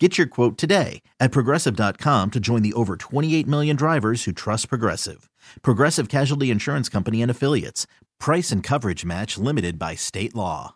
Get your quote today at progressive.com to join the over 28 million drivers who trust Progressive. Progressive Casualty Insurance Company and Affiliates. Price and coverage match limited by state law.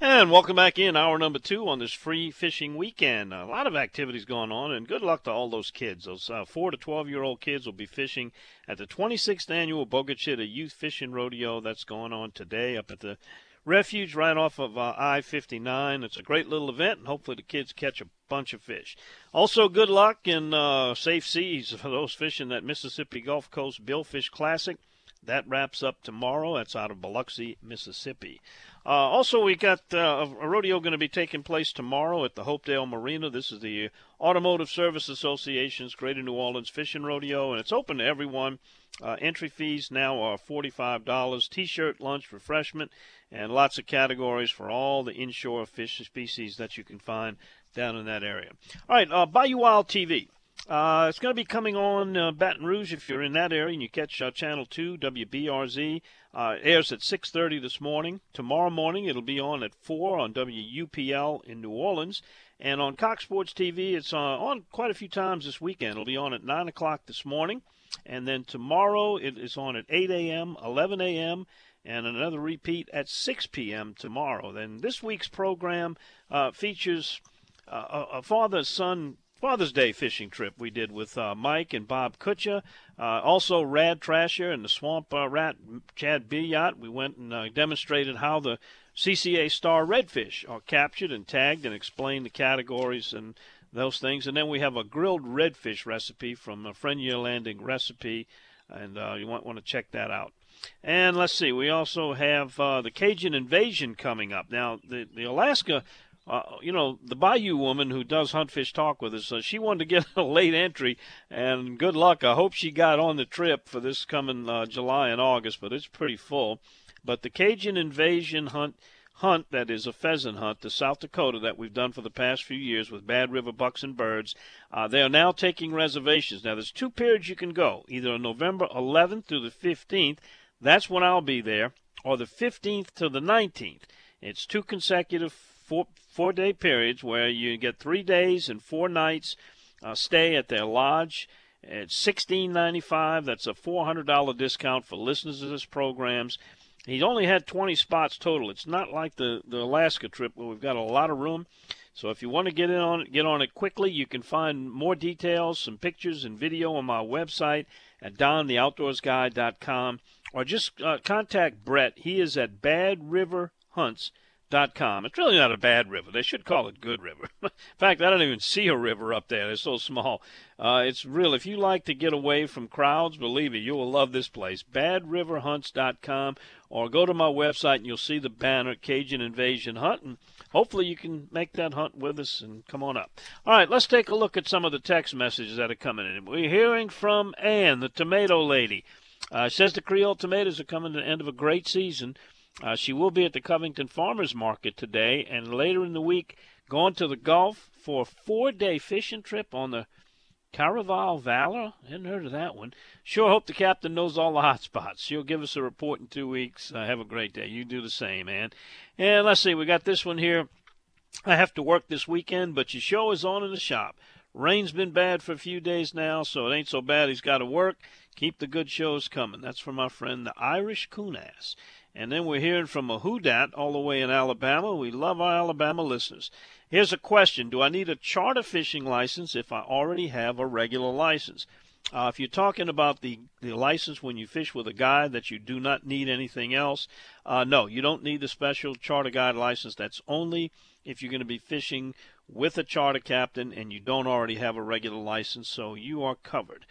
And welcome back in hour number two on this free fishing weekend. A lot of activities going on, and good luck to all those kids. Those uh, four to twelve year old kids will be fishing at the 26th annual Bogue Chitto Youth Fishing Rodeo that's going on today up at the Refuge right off of uh, I 59. It's a great little event, and hopefully the kids catch a bunch of fish. Also, good luck in uh, safe seas for those fishing that Mississippi Gulf Coast Billfish Classic. That wraps up tomorrow. That's out of Biloxi, Mississippi. Uh, also, we got uh, a rodeo going to be taking place tomorrow at the Hopedale Marina. This is the Automotive Service Association's Greater New Orleans Fishing Rodeo, and it's open to everyone. Uh, entry fees now are $45. T-shirt, lunch, refreshment, and lots of categories for all the inshore fish species that you can find down in that area. All right, uh, Bayou Wild TV. Uh, it's going to be coming on uh, Baton Rouge if you're in that area and you catch uh, Channel 2, WBRZ. Uh, airs at 6.30 this morning. Tomorrow morning it'll be on at 4 on WUPL in New Orleans. And on Cox Sports TV, it's uh, on quite a few times this weekend. It'll be on at 9 o'clock this morning. And then tomorrow it is on at 8 a.m., 11 a.m., and another repeat at 6 p.m. tomorrow. Then this week's program uh, features uh, a father son Father's Day fishing trip we did with uh, Mike and Bob Kutcha. Uh, also, Rad Trasher and the Swamp uh, Rat, Chad Biot. We went and uh, demonstrated how the CCA star redfish are captured and tagged and explained the categories and those things. And then we have a grilled redfish recipe from a Frenier Landing recipe, and uh, you might want to check that out. And let's see, we also have uh, the Cajun Invasion coming up. Now, the, the Alaska uh, you know, the Bayou woman who does Hunt Fish Talk with us, uh, she wanted to get a late entry, and good luck. I hope she got on the trip for this coming uh, July and August, but it's pretty full. But the Cajun Invasion Hunt hunt that is a pheasant hunt to South Dakota that we've done for the past few years with Bad River Bucks and Birds. Uh, they are now taking reservations. Now, there's two periods you can go, either on November 11th through the 15th. That's when I'll be there, or the 15th to the 19th. It's two consecutive four four day periods where you get three days and four nights uh, stay at their lodge. Ninety five. That's a four hundred dollar discount for listeners of this programs. He's only had twenty spots total. It's not like the the Alaska trip where we've got a lot of room. So if you want to get in on it, get on it quickly. You can find more details, some pictures and video on my website at dontheoutdoorsguy.com, or just uh, contact Brett. He is at Bad River Hunts com. It's really not a bad river. They should call it Good River. In fact, I don't even see a river up there. It's so small. Uh, it's real. If you like to get away from crowds, believe me, you will love this place. BadRiverHunts.com, or go to my website and you'll see the banner Cajun Invasion Hunt, and hopefully you can make that hunt with us and come on up. All right, let's take a look at some of the text messages that are coming in. We're hearing from Ann, the tomato lady. Uh, says the Creole tomatoes are coming to the end of a great season. Uh, she will be at the Covington Farmers Market today and later in the week going to the Gulf for a four day fishing trip on the Caraval Valor. Hadn't heard of that one. Sure hope the captain knows all the hot spots. She'll give us a report in two weeks. Uh, have a great day. You do the same, man. And let's see, we got this one here. I have to work this weekend, but your show is on in the shop. Rain's been bad for a few days now, so it ain't so bad he's got to work. Keep the good shows coming. That's from my friend, the Irish Coonass. And then we're hearing from a Whodat all the way in Alabama. We love our Alabama listeners. Here's a question Do I need a charter fishing license if I already have a regular license? Uh, if you're talking about the, the license when you fish with a guide that you do not need anything else, uh, no, you don't need the special charter guide license. That's only if you're going to be fishing with a charter captain and you don't already have a regular license, so you are covered.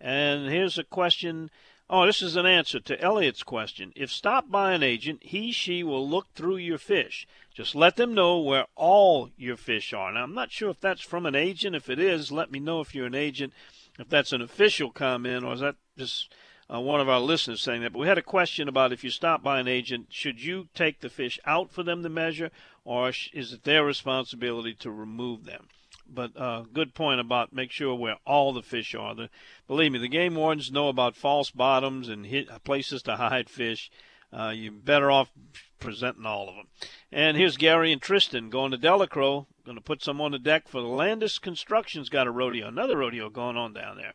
And here's a question Oh, this is an answer to Elliot's question. If stopped by an agent, he, she will look through your fish. Just let them know where all your fish are. Now, I'm not sure if that's from an agent. If it is, let me know if you're an agent, if that's an official comment, or is that just uh, one of our listeners saying that. But we had a question about if you stop by an agent, should you take the fish out for them to measure, or is it their responsibility to remove them? But uh, good point about make sure where all the fish are. The, believe me, the game wardens know about false bottoms and hit, places to hide fish. Uh, you're better off presenting all of them. And here's Gary and Tristan going to Delacroix, going to put some on the deck for the Landis Construction's got a rodeo, another rodeo going on down there.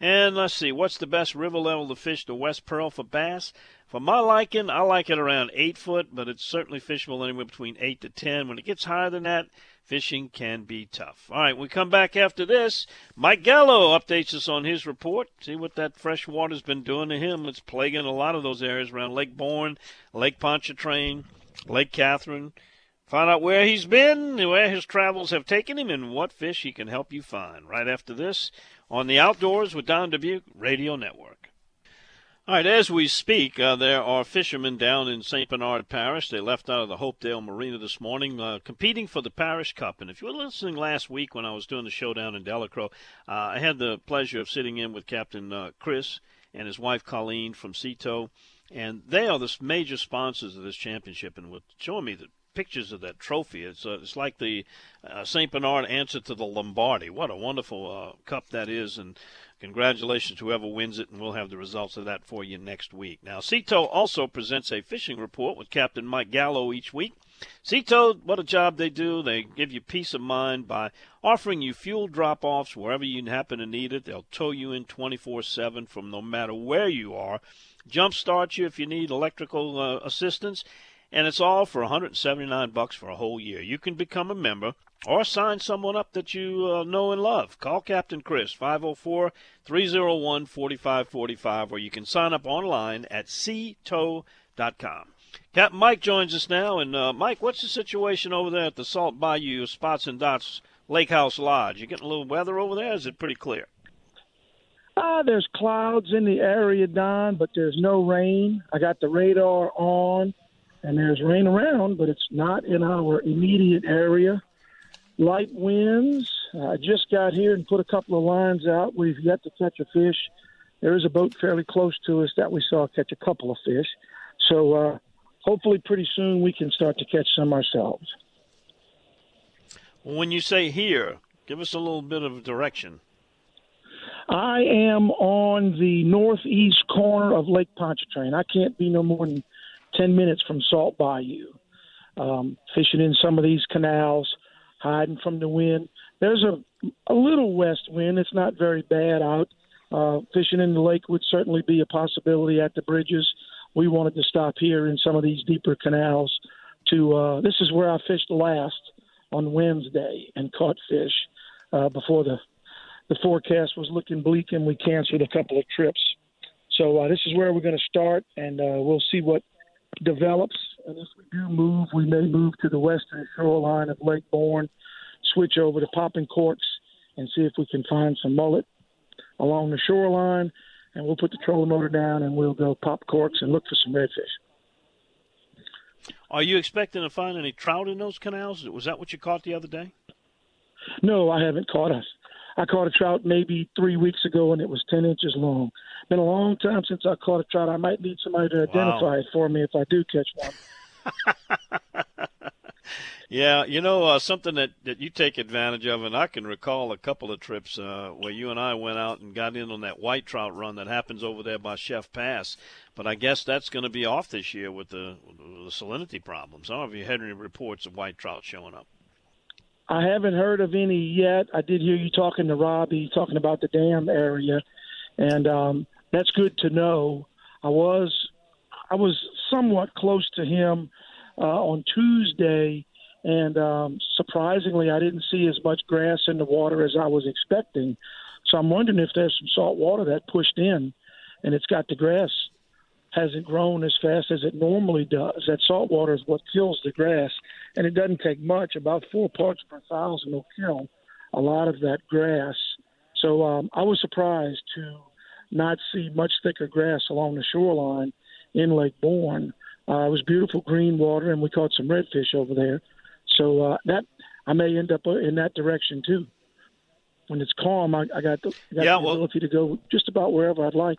And let's see, what's the best river level to fish the West Pearl for bass? For my liking, I like it around eight foot, but it's certainly fishable anywhere between eight to ten. When it gets higher than that, fishing can be tough. All right, we come back after this. Mike Gallo updates us on his report. See what that fresh water's been doing to him. It's plaguing a lot of those areas around Lake Borgne, Lake Pontchartrain, Lake Catherine. Find out where he's been, where his travels have taken him, and what fish he can help you find. Right after this on the Outdoors with Don Dubuc Radio Network. All right, as we speak, uh, there are fishermen down in St. Bernard Parish. They left out of the Hopedale Marina this morning, uh, competing for the Parish Cup. And if you were listening last week when I was doing the show down in Delacroix, uh, I had the pleasure of sitting in with Captain uh, Chris and his wife Colleen from Sea Tow, and they are the major sponsors of this championship and were showing me the pictures of that trophy. It's uh, it's like the uh, Saint Bernard answer to the Lombardi. What a wonderful cup that is, and Congratulations to whoever wins it, and we'll have the results of that for you next week. Now, Sea Tow also presents a fishing report with Captain Mike Gallo each week. Sea Tow, what a job they do. They give you peace of mind by offering you fuel drop offs wherever you happen to need it. They'll tow you in 24 7 from no matter where you are, jumpstart you if you need electrical uh, assistance, and it's all for 179 bucks for a whole year. You can become a member or sign someone up that you uh, know and love. Call Captain Chris, 504 301 4545, or you can sign up online at seatow.com. Captain Mike joins us now. And, uh, Mike, what's the situation over there at the Salt Bayou Spots and Dots Lake House Lodge? You getting a little weather over there? is it pretty clear? Uh, there's clouds in the area, Don, but there's no rain. I got the radar on, and there's rain around, but it's not in our immediate area light winds. I just got here and put a couple of lines out. We've yet to catch a fish. There is a boat fairly close to us that we saw catch a couple of fish. So uh, hopefully, pretty soon we can start to catch some ourselves. When you say here, give us a little bit of direction. I am on the northeast corner of Lake Pontchartrain. I can't be no more than 10 minutes from Salt Bayou. Um, fishing in some of these canals hiding from the wind. There's a a little west wind. It's not very bad out. Uh, fishing in the lake would certainly be a possibility at the bridges. We wanted to stop here in some of these deeper canals. To uh, this is where I fished last on Wednesday and caught fish uh, before the the forecast was looking bleak and we canceled a couple of trips. So uh, this is where we're going to start, and uh, we'll see what develops. And if we do move, we may move to the western shoreline of Lake Borgne, switch over to popping corks, and see if we can find some mullet along the shoreline. And we'll put the trolling motor down and we'll go pop corks and look for some redfish. Are you expecting to find any trout in those canals? Was that what you caught the other day? No, I haven't caught us. I caught a trout maybe three weeks ago, and it was ten inches long. Been a long time since I caught a trout. I might need somebody to identify wow. it for me if I do catch one. yeah, you know uh, something that that you take advantage of, and I can recall a couple of trips uh, where you and I went out and got in on that white trout run that happens over there by Chef Pass. But I guess that's going to be off this year with the, the salinity problems. I don't know if you had any reports of white trout showing up. I haven't heard of any yet. I did hear you talking to Robbie, talking about the dam area, and um, that's good to know. I was I was somewhat close to him uh, on Tuesday, and um, surprisingly, I didn't see as much grass in the water as I was expecting. So I'm wondering if there's some salt water that pushed in, and it's got the grass hasn't grown as fast as it normally does. That salt water is what kills the grass, and it doesn't take much. About four parts per thousand will kill a lot of that grass. So um, I was surprised to not see much thicker grass along the shoreline in Lake Borgne. Uh, it was beautiful green water, and we caught some redfish over there. So uh, that I may end up in that direction too. When it's calm, I, I got the, I got yeah, the well, ability to go just about wherever I'd like.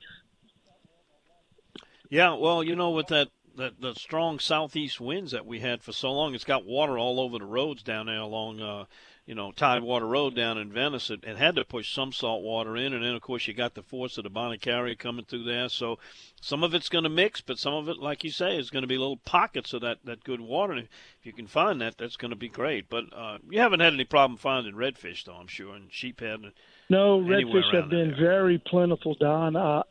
Yeah, well, you know, with that the, the strong southeast winds that we had for so long, it's got water all over the roads down there along, uh, you know, Tidewater Road down in Venice. It, it, had to push some salt water in, and then of course you got the force of the Bonnet Carré coming through there. So some of it's going to mix, but some of it, like you say, is going to be little pockets of that that good water. And if you can find that, that's going to be great. But uh, you haven't had any problem finding redfish, though, I'm sure, and sheephead. No, redfish have been very plentiful, Don. Uh,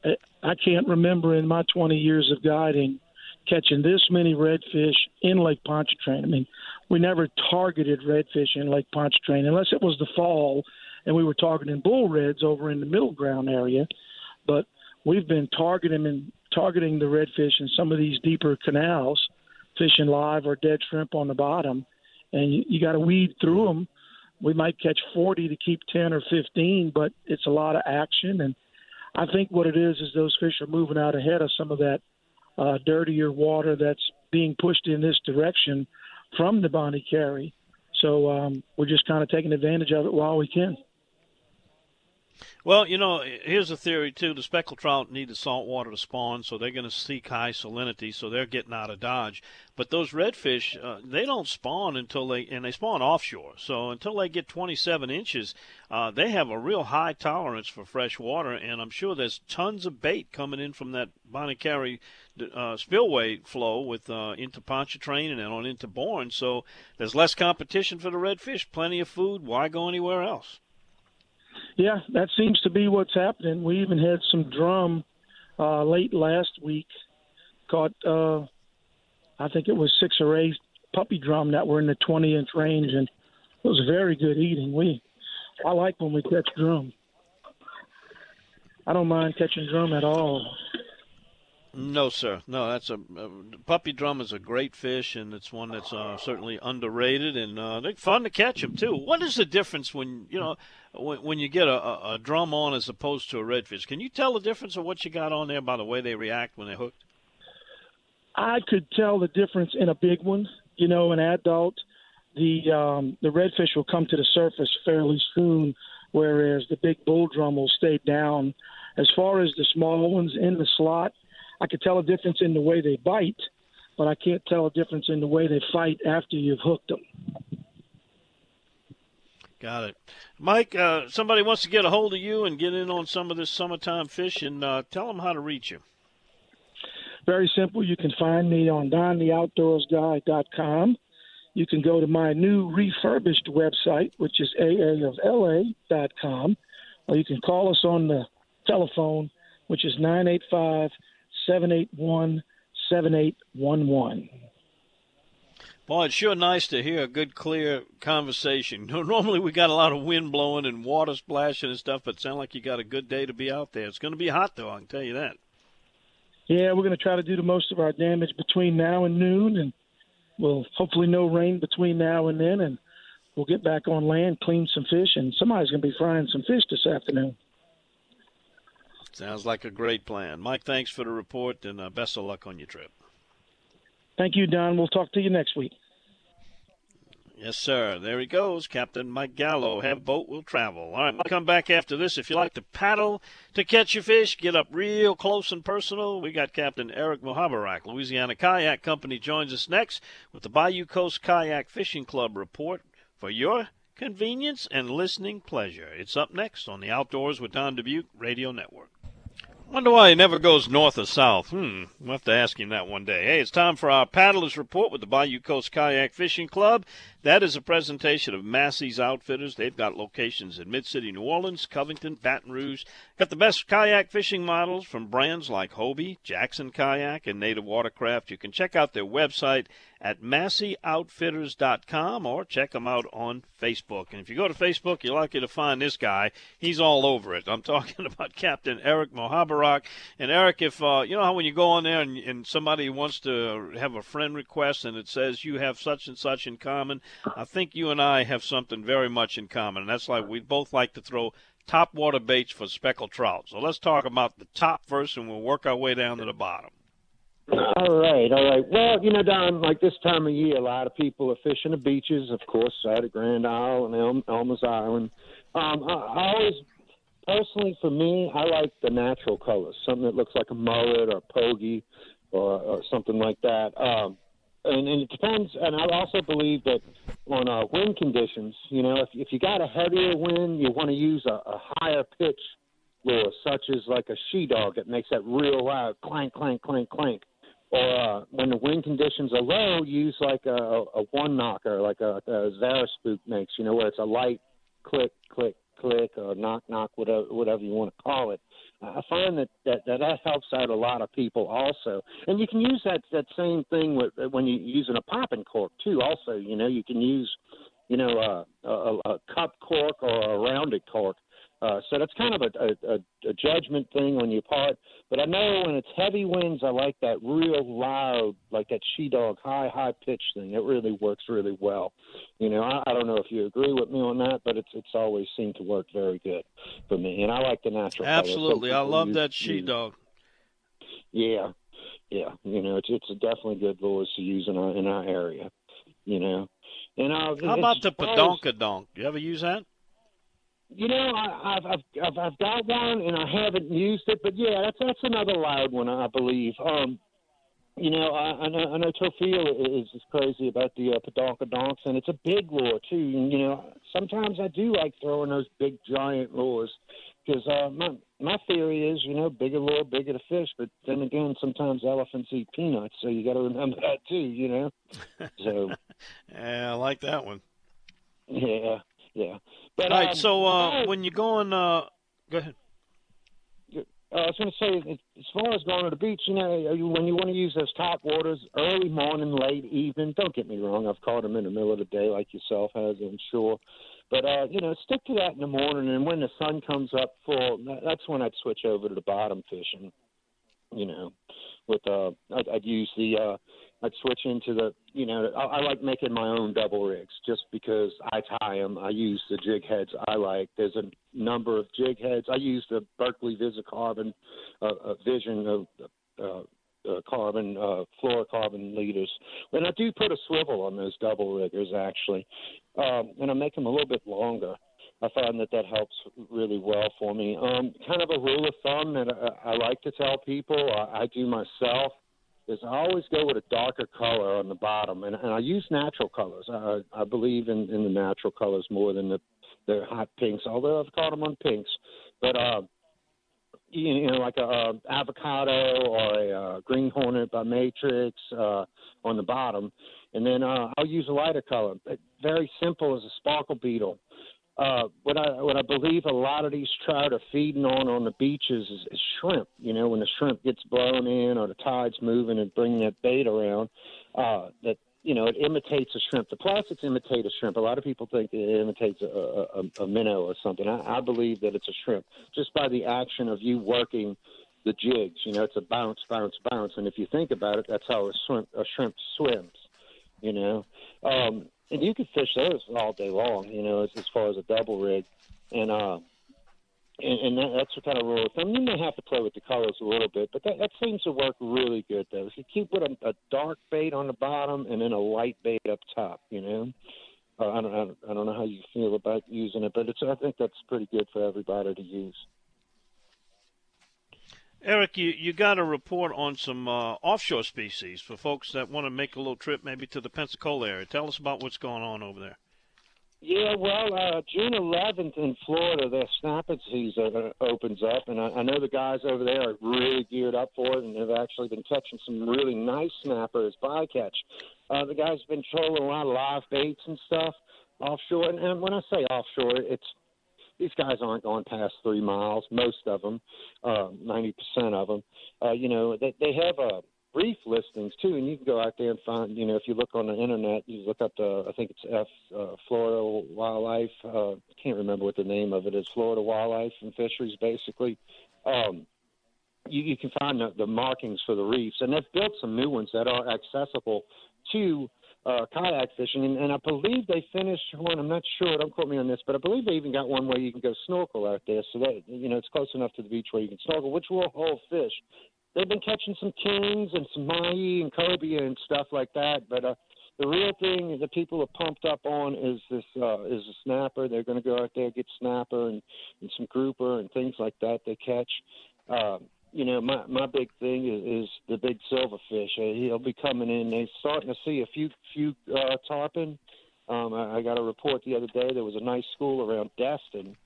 I can't remember in my 20 years of guiding catching this many redfish in Lake Pontchartrain. I mean, we never targeted redfish in Lake Pontchartrain unless it was the fall and we were targeting bull reds over in the middle ground area. But we've been targeting and targeting the redfish in some of these deeper canals, fishing live or dead shrimp on the bottom, and you, you got to weed through them. We might catch 40 to keep 10 or 15, but it's a lot of action. And I think what it is is those fish are moving out ahead of some of that uh, dirtier water that's being pushed in this direction from the Bonnet Carré. So um, we're just kind of taking advantage of it while we can. Well, you know, here's a theory too. The speckled trout need the salt water to spawn, so they're going to seek high salinity, so they're getting out of Dodge. But those redfish, uh, they don't spawn until they and they spawn offshore. So until they get 27 inches, uh, they have a real high tolerance for fresh water, and I'm sure there's tons of bait coming in from that Bonnet Carré uh, spillway flow with uh, into Pontchartrain and then on into Borgne. So there's less competition for the redfish. Plenty of food. Why go anywhere else? Yeah, that seems to be what's happening. We even had some drum uh, late last week. Caught, uh, I think it was six or eight puppy drum that were in the 20 inch range, and it was very good eating. We, I like when we catch drum. I don't mind catching drum at all. No, sir. No, that's a, a, puppy drum is a great fish, and it's one that's uh, certainly underrated, and uh, they're fun to catch them too. What is the difference when you know when, when you get a, a, drum on as opposed to a redfish? Can you tell the difference of what you got on there by the way they react when they're hooked? I could tell the difference in a big one. You know, an adult, the um, the redfish will come to the surface fairly soon, whereas the big bull drum will stay down. As far as the small ones in the slot I could tell a difference in the way they bite, but I can't tell a difference in the way they fight after you've hooked them. Got it. Mike, uh, somebody wants to get a hold of you and get in on some of this summertime fishing. Uh, tell them how to reach you. Very simple. You can find me on dontheoutdoorsguy.com. You can go to my new refurbished website, which is aaofla.com, or you can call us on the telephone, which is 985 781 7811. Boy, it's sure nice to hear a good, clear conversation. Normally we got a lot of wind blowing and water splashing and stuff, but it sounds like you got a good day to be out there. It's going to be hot, though, I can tell you that. Yeah, we're going to try to do the most of our damage between now and noon, and we'll hopefully no rain between now and then, and we'll get back on land, clean some fish, and somebody's going to be frying some fish this afternoon. Sounds like a great plan. Mike, thanks for the report and uh, best of luck on your trip. Thank you, Don. We'll talk to you next week. Yes, sir. There he goes, Captain Mike Gallo. Have boat will travel. All right, we'll come back after this. If you like to paddle to catch your fish, get up real close and personal. We got Captain Eric Muhoberac, Louisiana Kayak Company, joins us next with the Bayou Coast Kayak Fishing Club report for your convenience and listening pleasure. It's up next on the Outdoors with Don Dubuc Radio Network. Wonder why he never goes north or south. Hmm, we'll have to ask him that one day. Hey, it's time for our paddlers report with the Bayou Coast Kayak Fishing Club. That is a presentation of Massey's Outfitters. They've got locations in Mid City, New Orleans, Covington, Baton Rouge. Got the best kayak fishing models from brands like Hobie, Jackson Kayak, and Native Watercraft. You can check out their website at MasseyOutfitters.com or check them out on Facebook. And if you go to Facebook, you're likely to find this guy. He's all over it. I'm talking about Captain Eric Muhoberac. And Eric, if uh, you know how when you go on there and, and somebody wants to have a friend request and it says you have such and such in common, I think you and I have something very much in common. And that's like we both like to throw top water baits for speckled trout. So let's talk about the top first, and we'll work our way down to the bottom. All right, all right. Well, you know, Don, like this time of year, a lot of people are fishing the beaches, of course, out at Grand Isle and El- Elmer's Island. Um, I, I always personally, for me, I like the natural colors, something that looks like a mullet or a pogey or, or something like that. Um, and, and it depends. And I also believe that on uh, wind conditions, you know, if, if you got a heavier wind, you want to use a, a higher pitch lure, such as like a she dog that makes that real loud clank, clank, clank, clank. Or uh, when the wind conditions are low, use like a, a one knocker, like a, a Zara spook makes, you know, where it's a light click, click, click, or knock, knock, whatever, whatever you want to call it. I find that, that that that helps out a lot of people also, and you can use that that same thing with uh, when you're using a popping cork too. Also, you know, you can use, you know, uh, a, a, a cup cork or a rounded cork uh, so that's kind of a, a, a judgment thing on your part. But I know when it's heavy winds, I like that real loud, like that she dog high, high pitch thing. It really works really well. You know, I, I don't know if you agree with me on that, but it's it's always seemed to work very good for me. And I like the natural. Absolutely, so I love that she dog. Yeah, yeah. You know, it's it's a definitely good voice to use in our in our area. You know, and uh, how about the Padonkadonk? You ever use that? You know, I, I've, I've I've got one and I haven't used it, but yeah, that's that's another loud one, I believe. Um, you know, I, I know I know Tofia is, is crazy about the uh, Padonkadonks, and it's a big lure too. And you know, sometimes I do like throwing those big giant lures because uh, my my theory is, you know, bigger lure, bigger the fish. But then again, sometimes elephants eat peanuts, so you got to remember that too. You know, so yeah, I like that one. Yeah, yeah. But, All right. Um, so uh, when you're going, uh, go ahead. Uh, I was going to say, as far as going to the beach, you know, you, when you want to use those top waters, early morning, late evening. Don't get me wrong; I've caught them in the middle of the day, like yourself has, I'm sure. But uh, you know, stick to that in the morning, and when the sun comes up full, that's when I'd switch over to the bottom fishing. You know, with uh, I'd, I'd use the uh, I'd switch into the, you know, I, I like making my own double rigs just because I tie them. I use the jig heads I like. There's a number of jig heads. I use the Berkley Visicarbon uh, uh, Vision of uh, uh, carbon uh, fluorocarbon leaders, and I do put a swivel on those double riggers actually, um, and I make them a little bit longer. I find that that helps really well for me. Um, kind of a rule of thumb that I, I like to tell people, I, I do myself is I always go with a darker color on the bottom, and, and I use natural colors. I, I believe in, in the natural colors more than the the hot pinks, although I've caught them on pinks. But uh, you know, like a, a avocado or a, a green hornet by Matrix uh, on the bottom, and then uh, I'll use a lighter color. But very simple as a sparkle beetle uh, what I what I believe a lot of these trout are feeding on on the beaches is, is shrimp. You know, when the shrimp gets blown in or the tide's moving and bringing that bait around, uh, that you know it imitates a shrimp. The plastics imitate a shrimp. A lot of people think it imitates a, a, a minnow or something. I, I believe that it's a shrimp just by the action of you working the jigs. You know, it's a bounce, bounce, bounce. And if you think about it, that's how a shrimp a shrimp swims. You know. Um, and you could fish those all day long. You know, as, as far as a double rig, and uh, and, and that, that's the kind of rule of thumb. You may have to play with the colors a little bit, but that, that seems to work really good. Though, if you keep with a, a dark bait on the bottom and then a light bait up top, you know. Uh, I don't, I don't, I don't know how you feel about using it, but it's, I think that's pretty good for everybody to use. Eric, you, you got a report on some uh, offshore species for folks that want to make a little trip maybe to the Pensacola area. Tell us about what's going on over there. Yeah, well, uh, June 11th in Florida, their snapping season uh, opens up, and I, I know the guys over there are really geared up for it, and have actually been catching some really nice snappers bycatch. Uh, the guys have been trolling a lot of live baits and stuff offshore, and, and when I say offshore, it's these guys aren't going past three miles. Most of them, uh, ninety percent of them. Uh, you know, they they have uh, brief listings too, and you can go out there and find. You know, if you look on the internet, you look up the I think it's F uh, Florida Wildlife. Uh, I can't remember what the name of it is. Florida Wildlife and Fisheries, basically. Um, you, you can find the, the markings for the reefs, and they've built some new ones that are accessible to uh, kayak fishing, and, and I believe they finished one. I'm not sure. Don't quote me on this, but I believe they even got one where you can go snorkel out there. So that you know it's close enough to the beach where you can snorkel, which will hold fish. They've been catching some kings and some mahi and cobia and stuff like that, but uh, the real thing that people are pumped up on is this uh, is a snapper. They're going to go out there get snapper and, and some grouper and things like that they catch. Uh, you know, my my big thing is, is the big silverfish. Uh, he'll be coming in. They're starting to see a few few uh, tarpon. Um, I, I got a report the other day. There was a nice school around Destin,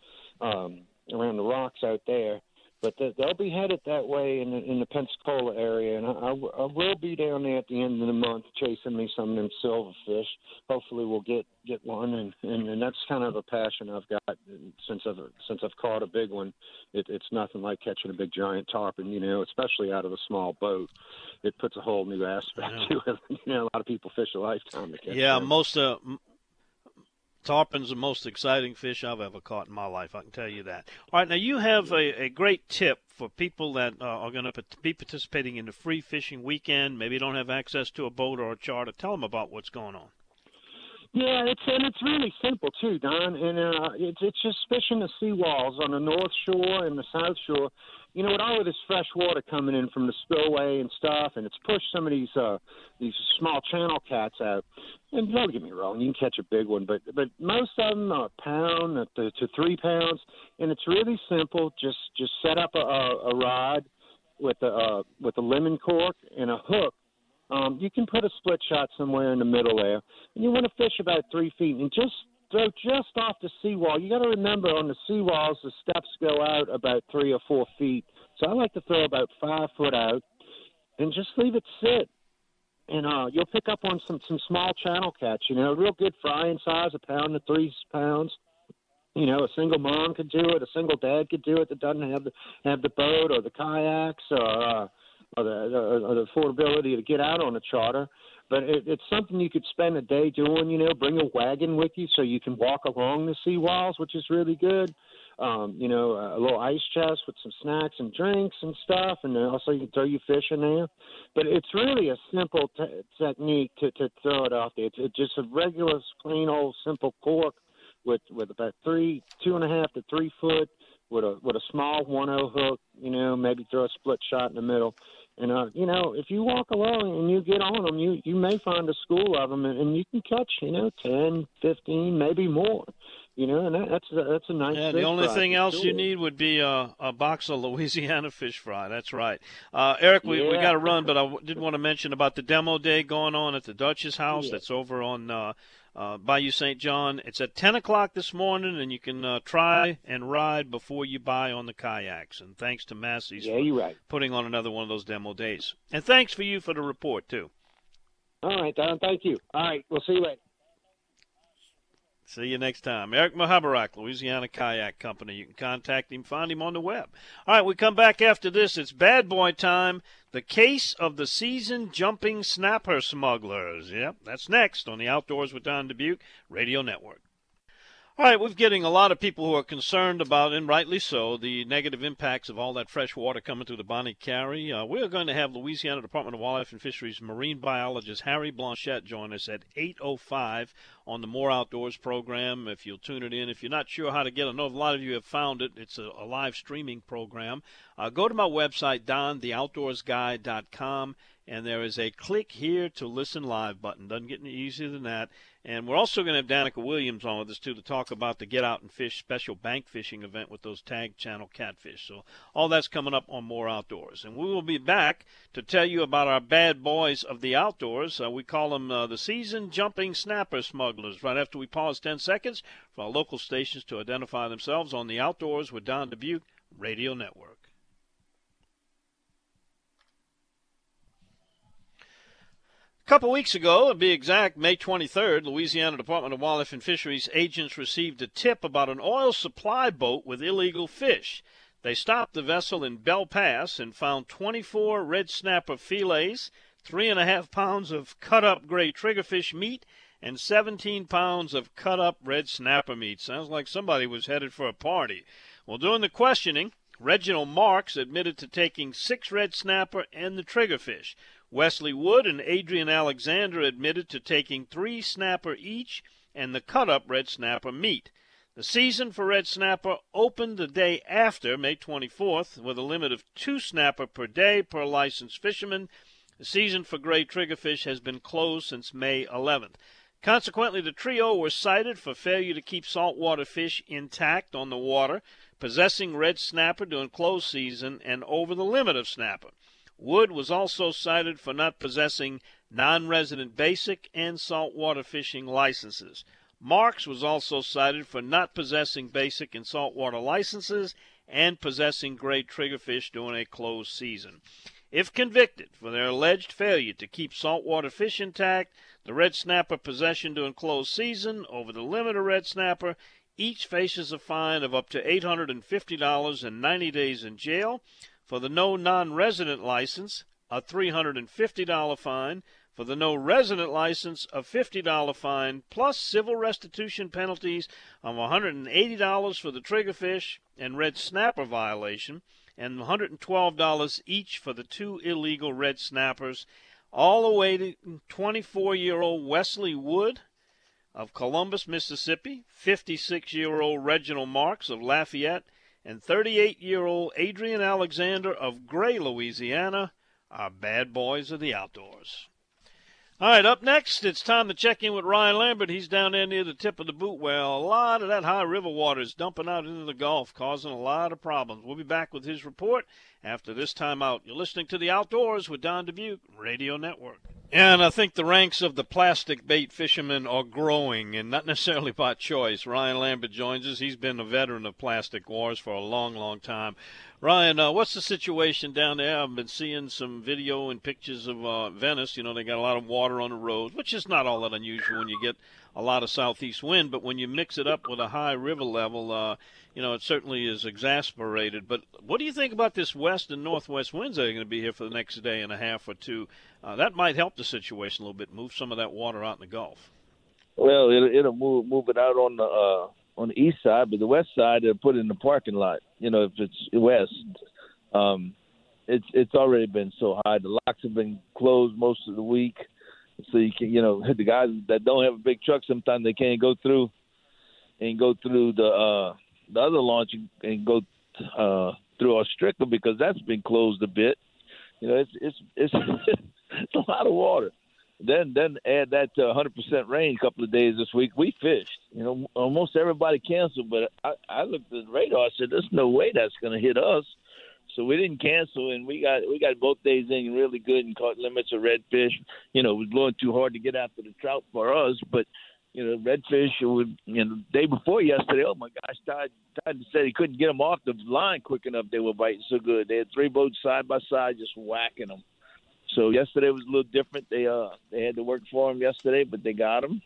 um, around the rocks out there, but they'll be headed that way in the, in the Pensacola area, and I, I, I will be down there at the end of the month chasing me some of them silverfish. Hopefully, we'll get get one, and, and and that's kind of a passion I've got since I've since I've caught a big one. It, it's nothing like catching a big giant tarpon, you know, especially out of a small boat. It puts a whole new aspect yeah. to it. You know, a lot of people fish a lifetime to catch. Yeah, them. most uh, Tarpon's the most exciting fish I've ever caught in my life. I can tell you that. All right, now you have a, a great tip for people that uh, are going to be participating in the free fishing weekend. Maybe don't have access to a boat or a charter. Tell them about what's going on. Yeah, it's and it's really simple too, Don. And uh, it's it's just fishing the seawalls on the North Shore and the South Shore you know, with all of this fresh water coming in from the spillway and stuff, and it's pushed some of these uh, these small channel cats out. And don't get me wrong, you can catch a big one, but but most of them are a pound to, to three pounds, and it's really simple. Just just set up a, a, rod with a uh, with a lemon cork and a hook. Um, you can put a split shot somewhere in the middle there, and you want to fish about three feet, and just throw just off the seawall. You got to remember on the seawalls, the steps go out about three or four feet. So I like to throw about five foot out and just leave it sit. And uh, you'll pick up on some some small channel catch. You know, real good frying size, a pound to three pounds. You know, a single mom could do it. A single dad could do it that doesn't have the have the boat or the kayaks or uh, or the or the affordability to get out on a charter but it, it's something you could spend a day doing. You know, bring a wagon with you so you can walk along the seawalls, which is really good. Um, you know, a little ice chest with some snacks and drinks and stuff, and also you can throw your fish in there. But it's really a simple te- technique to, to throw it off there. It's, it's just a regular, plain old, simple cork with with about three, two and a half to three foot, with a with a small one o hook. You know, maybe throw a split shot in the middle and uh, you know, if you walk along and you get on them, you you may find a school of them, and, and you can catch, you know, ten, fifteen, maybe more. You know, and that, that's a, that's a nice. Yeah, the only thing else you need would be a, a box of Louisiana fish fry. That's right. Uh, Eric, we, yeah. we got to run, but I did want to mention about the demo day going on at the Duchess House. Yeah. That's over on uh, uh, Bayou St. John. It's at 10 o'clock this morning, and you can uh, try and ride before you buy on the kayaks. And thanks to Massey's yeah, for right. putting on another one of those demo days. And thanks for you for the report, too. All right, Don. Thank you. All right, we'll see you later. See you next time. Eric Muhoberac, Louisiana Kayak Company. You can contact him, find him on the web. All right, we come back after this. It's bad boy time. The case of the season jumping snapper smugglers. Yep, that's next on the Outdoors with Don Dubuc Radio Network. All right, we're getting a lot of people who are concerned about, and rightly so, the negative impacts of all that fresh water coming through the Bonnet Carré. Uh, we're going to have Louisiana Department of Wildlife and Fisheries marine biologist Harry Blanchet join us at 8.05 on the More Outdoors program. If you'll tune it in, if you're not sure how to get it, I know a lot of you have found it. It's a, a live streaming program. Uh, go to my website, dontheoutdoorsguy.com, and there is a click here to listen live button. Doesn't get any easier than that. And we're also going to have Danica Williams on with us too to talk about the Get Out and Fish special bank fishing event with those tag channel catfish. So all that's coming up on More Outdoors, and we will be back to tell you about our bad boys of the outdoors. Uh, we call them uh, the season jumping snapper smugglers. Right after we pause 10 seconds for our local stations to identify themselves on the Outdoors with Don Dubuc Radio Network. A couple weeks ago, to be exact, May 23rd, Louisiana Department of Wildlife and Fisheries agents received a tip about an oil supply boat with illegal fish. They stopped the vessel in Belle Pass and found 24 red snapper fillets, three and a half pounds of cut up gray triggerfish meat, and 17 pounds of cut up red snapper meat. Sounds like somebody was headed for a party. Well, during the questioning, Reginald Marks admitted to taking six red snapper and the triggerfish. Wesley Wood and Adrian Alexander admitted to taking three snapper each and the cut up red snapper meat. The season for red snapper opened the day after, May 24th, with a limit of two snapper per day per licensed fisherman. The season for gray triggerfish has been closed since May 11th. Consequently, the trio were cited for failure to keep saltwater fish intact on the water, possessing red snapper during closed season, and over the limit of snapper. Wood was also cited for not possessing non resident basic and saltwater fishing licenses. Marks was also cited for not possessing basic and saltwater licenses and possessing gray triggerfish during a closed season. If convicted for their alleged failure to keep saltwater fish intact, the red snapper possession during closed season over the limit of red snapper, each faces a fine of up to $850 and 90 days in jail. For the no non resident license, a $350 fine. For the no resident license, a $50 fine, plus civil restitution penalties of $180 for the triggerfish and red snapper violation and $112 each for the two illegal red snappers, all awaiting 24 year old Wesley Wood of Columbus, Mississippi, 56 year old Reginald Marks of Lafayette, and 38 year old Adrian Alexander of Gray, Louisiana, are bad boys of the outdoors. All right, up next, it's time to check in with Ryan Lambert. He's down there near the tip of the boot well. A lot of that high river water is dumping out into the Gulf, causing a lot of problems. We'll be back with his report after this time out. You're listening to The Outdoors with Don Dubuc Radio Network. And I think the ranks of the plastic bait fishermen are growing, and not necessarily by choice. Ryan Lambert joins us. He's been a veteran of plastic wars for a long, long time. Ryan, uh, what's the situation down there? I've been seeing some video and pictures of uh, Venice. You know, they got a lot of water on the road, which is not all that unusual when you get a lot of southeast wind. But when you mix it up with a high river level, uh, you know, it certainly is exasperated. But what do you think about this west and northwest winds that are going to be here for the next day and a half or two? Uh, that might help the situation a little bit, move some of that water out in the Gulf. Well, it'll, it'll move move it out on the uh, on the east side, but the west side they'll put it in the parking lot. You know, if it's west, um, it's it's already been so high. The locks have been closed most of the week, so you can you know the guys that don't have a big truck sometimes they can't go through and go through the uh, the other launch and go uh, through Ostrica because that's been closed a bit. You know, it's it's it's it's a lot of water then then add that to 100% rain a couple of days this week. We fished. You know, almost everybody canceled, but I, I looked at the radar. I said, "There's no way that's going to hit us." So we didn't cancel, and we got we got both days in really good and caught limits of redfish. You know, it was blowing too hard to get after the trout for us, but you know, redfish would you know the day before yesterday. Oh my gosh, Todd Todd said he couldn't get them off the line quick enough. They were biting so good. They had three boats side by side, just whacking them. So yesterday was a little different. They uh they had to work for him yesterday, but they got him.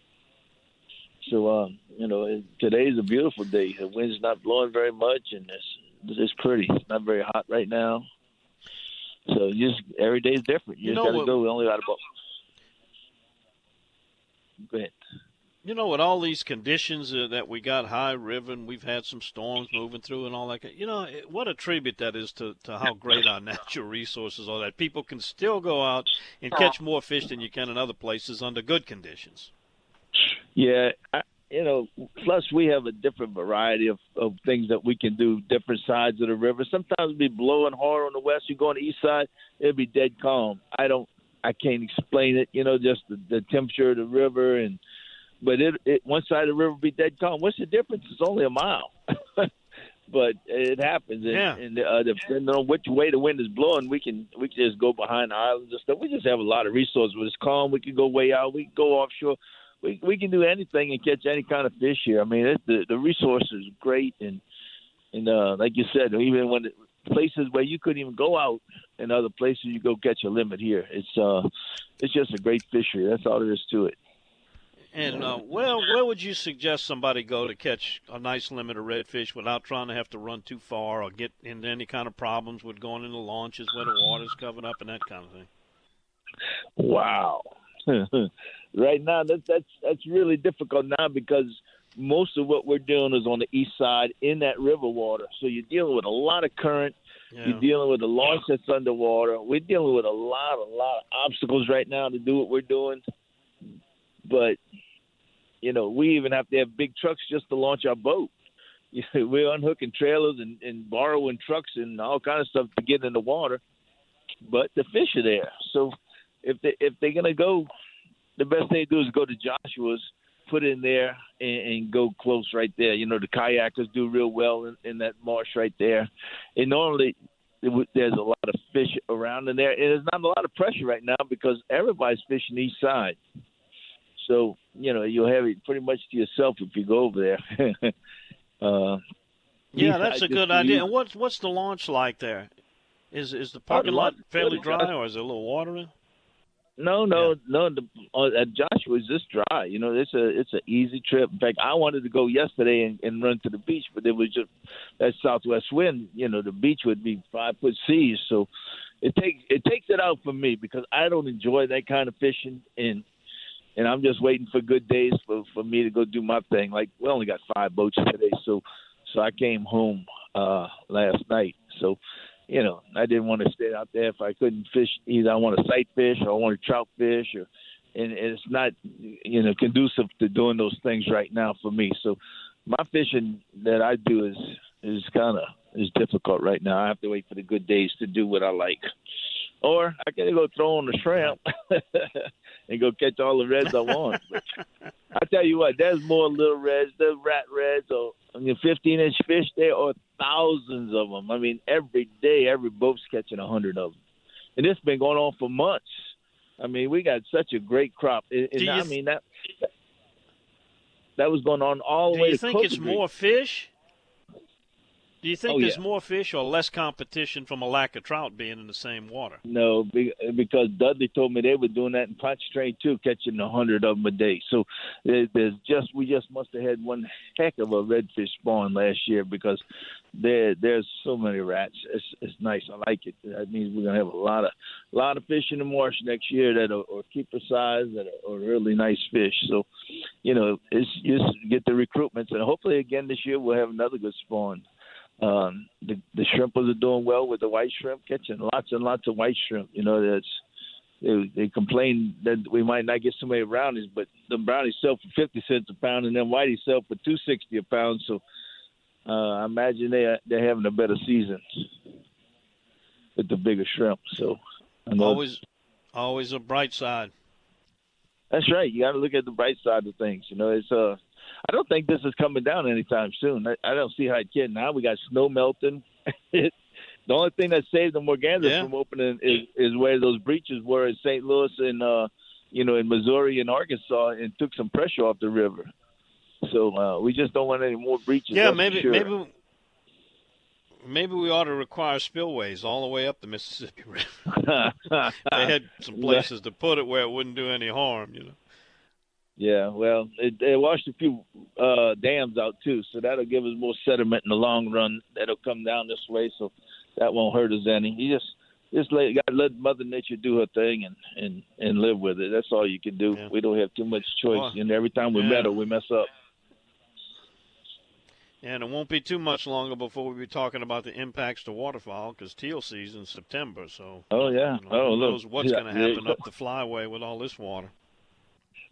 So uh, you know, today's a beautiful day. The wind's not blowing very much, and it's it's pretty. It's not very hot right now. So just every day's different. You, you just got to go. We only got about. Go ahead you know, with all these conditions uh, that we got high river and we've had some storms moving through and all that, you know, what a tribute that is to, to how great our natural resources are that people can still go out and catch more fish than you can in other places under good conditions. Yeah, I, you know, plus we have a different variety of, of things that we can do, different sides of the river. Sometimes it'll be blowing hard on the west. You go on the east side, it'll be dead calm. I don't, I can't explain it. You know, just the, the temperature of the river and – but it, it one side of the river be dead calm. What's the difference? It's only a mile, but it happens. And, yeah. and uh, depending on which way the wind is blowing, we can we can just go behind the islands and stuff. We just have a lot of resources. When it's calm, we can go way out. We can go offshore. We we can do anything and catch any kind of fish here. I mean, it, the the resources are great, and and uh, like you said, even when it, places where you couldn't even go out, and other places you go catch a limit here. It's uh, it's just a great fishery. That's all there is to it. And uh, where where would you suggest somebody go to catch a nice limit of redfish without trying to have to run too far or get into any kind of problems with going into launches where the water's covered up and that kind of thing? Wow. right now, that's that's that's really difficult now because most of what we're doing is on the east side in that river water. So you're dealing with a lot of current. Yeah. You're dealing with a launch that's underwater. We're dealing with a lot, a lot of obstacles right now to do what we're doing. But you know, we even have to have big trucks just to launch our boat. You know, we're unhooking trailers and, and borrowing trucks and all kind of stuff to get in the water. But the fish are there, so if they if they're gonna go, the best thing to do is go to Joshua's, put in there, and, and go close right there. You know, the kayakers do real well in, in that marsh right there, and normally there's a lot of fish around in there, and there's not a lot of pressure right now because everybody's fishing east side. So you know you'll have it pretty much to yourself if you go over there. uh, yeah, that's a good idea. And what's what's the launch like there? Is is the parking lot fairly dry, or is it a little watery? No, no, yeah. no. The, uh, at Joshua is just dry. You know, it's a it's an easy trip. In fact, I wanted to go yesterday and, and run to the beach, but there was just that southwest wind. You know, the beach would be five foot seas, so it takes it takes it out for me because I don't enjoy that kind of fishing, and and I'm just waiting for good days for for me to go do my thing. Like we only got five boats today, so so I came home uh last night. So you know, I didn't want to stay out there if I couldn't fish. Either I want to sight fish or I want to trout fish, or and it's not you know conducive to doing those things right now for me. So my fishing that I do is is kind of is difficult right now. I have to wait for the good days to do what I like, or I can go throw on the shrimp and go catch all the reds I want. But I tell you what, there's more little reds, there's rat reds, or I mean, 15 inch fish there are thousands of them. I mean, every day, every boat's catching a hundred of them, and it's been going on for months. I mean, we got such a great crop, and, and I mean that that was going on all the way. Do you think it's more fish? Do you think oh, there's yeah. more fish or less competition from a lack of trout being in the same water? No, because Dudley told me they were doing that in Pontchartrain too, catching a hundred of them a day. So there's just we just must have had one heck of a redfish spawn last year because there there's so many rats. It's it's nice. I like it. That means we're gonna have a lot of a lot of fish in the marsh next year that are, are keeper size that are, are really nice fish. So you know, it's just get the recruitments and hopefully again this year we'll have another good spawn. Um, the the shrimpers are doing well with the white shrimp, catching lots and lots of white shrimp. You know, that's they, they complain that we might not get so many brownies, but the brownies sell for fifty cents a pound, and then whiteys sell for two sixty a pound. So uh, I imagine they they're having a better season with the bigger shrimp. So always always a bright side. That's right. You got to look at the bright side of things. You know, it's uh I don't think this is coming down anytime soon. I, I don't see how it can. Now we got snow melting. the only thing that saved the Morganza yeah. from opening is, is where those breaches were in St. Louis and uh, you know in Missouri and Arkansas, and took some pressure off the river. So uh, we just don't want any more breaches. Yeah, maybe sure. maybe maybe we ought to require spillways all the way up the Mississippi River. they had some places to put it where it wouldn't do any harm, you know. Yeah, well, it, they washed a few uh, dams out too, so that'll give us more sediment in the long run. That'll come down this way, so that won't hurt us any. You just just let got to let Mother Nature do her thing and and and live with it. That's all you can do. Yeah. We don't have too much choice, Well, and every time we yeah. meddle, we mess up. And it won't be too much longer before we'll be talking about the impacts to waterfowl because teal season September. So Oh yeah. you know, oh who look. knows what's Yeah, going to happen up the flyway with all this water.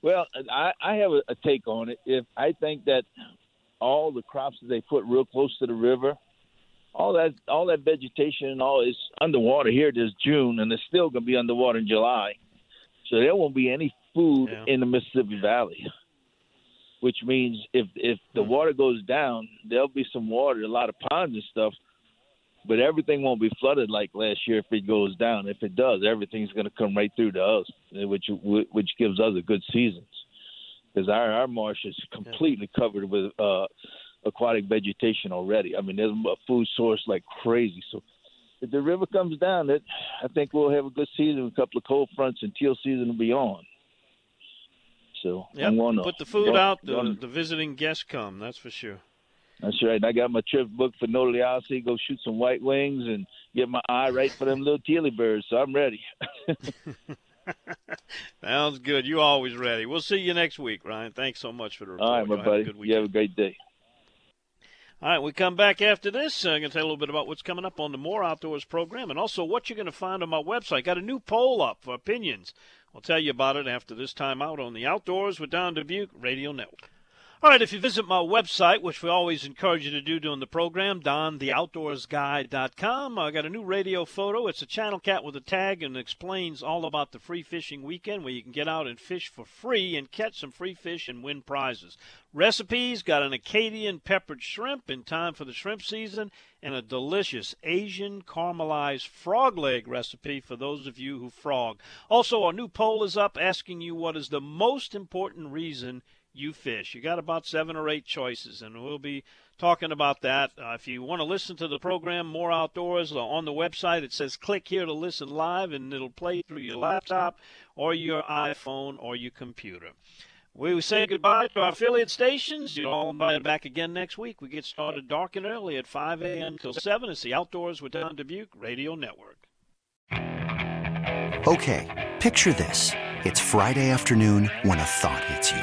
Well, I, I have a, a take on it. If I think that all the crops that they put real close to the river, all that all that vegetation and all is underwater here this June, and it's still going to be underwater in July. So there won't be any food Yeah. in the Mississippi Valley. Which means if if the Hmm. water goes down, there'll be some water, a lot of ponds and stuff, but everything won't be flooded like last year if it goes down. If it does, everything's going to come right through to us, which which gives us a good season. Because our our marsh is completely covered with uh, aquatic vegetation already. I mean, there's a food source like crazy. So if the river comes down, it I think we'll have a good season, a couple of cold fronts, and teal season will be on. So Yep. I'm gonna Put the food gonna- out, the, gonna- the visiting guests come. That's for sure. That's right. I got my trip booked for Noliasi. Go shoot some white wings and get my eye right for them little tealy birds. So I'm ready. Sounds good. You always ready. We'll see you next week, Ryan. Thanks so much for the report. All right, my Y'all have buddy. good You have a great day. All right, we come back after this. Uh, I'm going to tell you a little bit about what's coming up on the More Outdoors program and also what you're going to find on my website. Got a new poll up for opinions. I'll tell you about it after this time out on the Outdoors with Don Dubuc Radio Network. All right, if you visit my website, which we always encourage you to do during the program, dontheoutdoorsguy.com, I got a new radio photo. It's a channel cat with a tag and explains all about the free fishing weekend where you can get out and fish for free and catch some free fish and win prizes. Recipes got an Acadian peppered shrimp in time for the shrimp season and a delicious Asian caramelized frog leg recipe for those of you who frog. Also, our new poll is up asking you what is the most important reason you fish. You got about seven or eight choices, and we'll be talking about that. Uh, if you want to listen to the program More Outdoors uh, on the website, it says click here to listen live, and it'll play through your laptop or your iPhone or your computer. We say goodbye to our affiliate stations. You're all invited back again next week. We get started dark and early at 5 a.m. till 7. It's the Outdoors with Don Dubuc Radio Network. Okay, picture this. It's Friday afternoon when a thought hits you.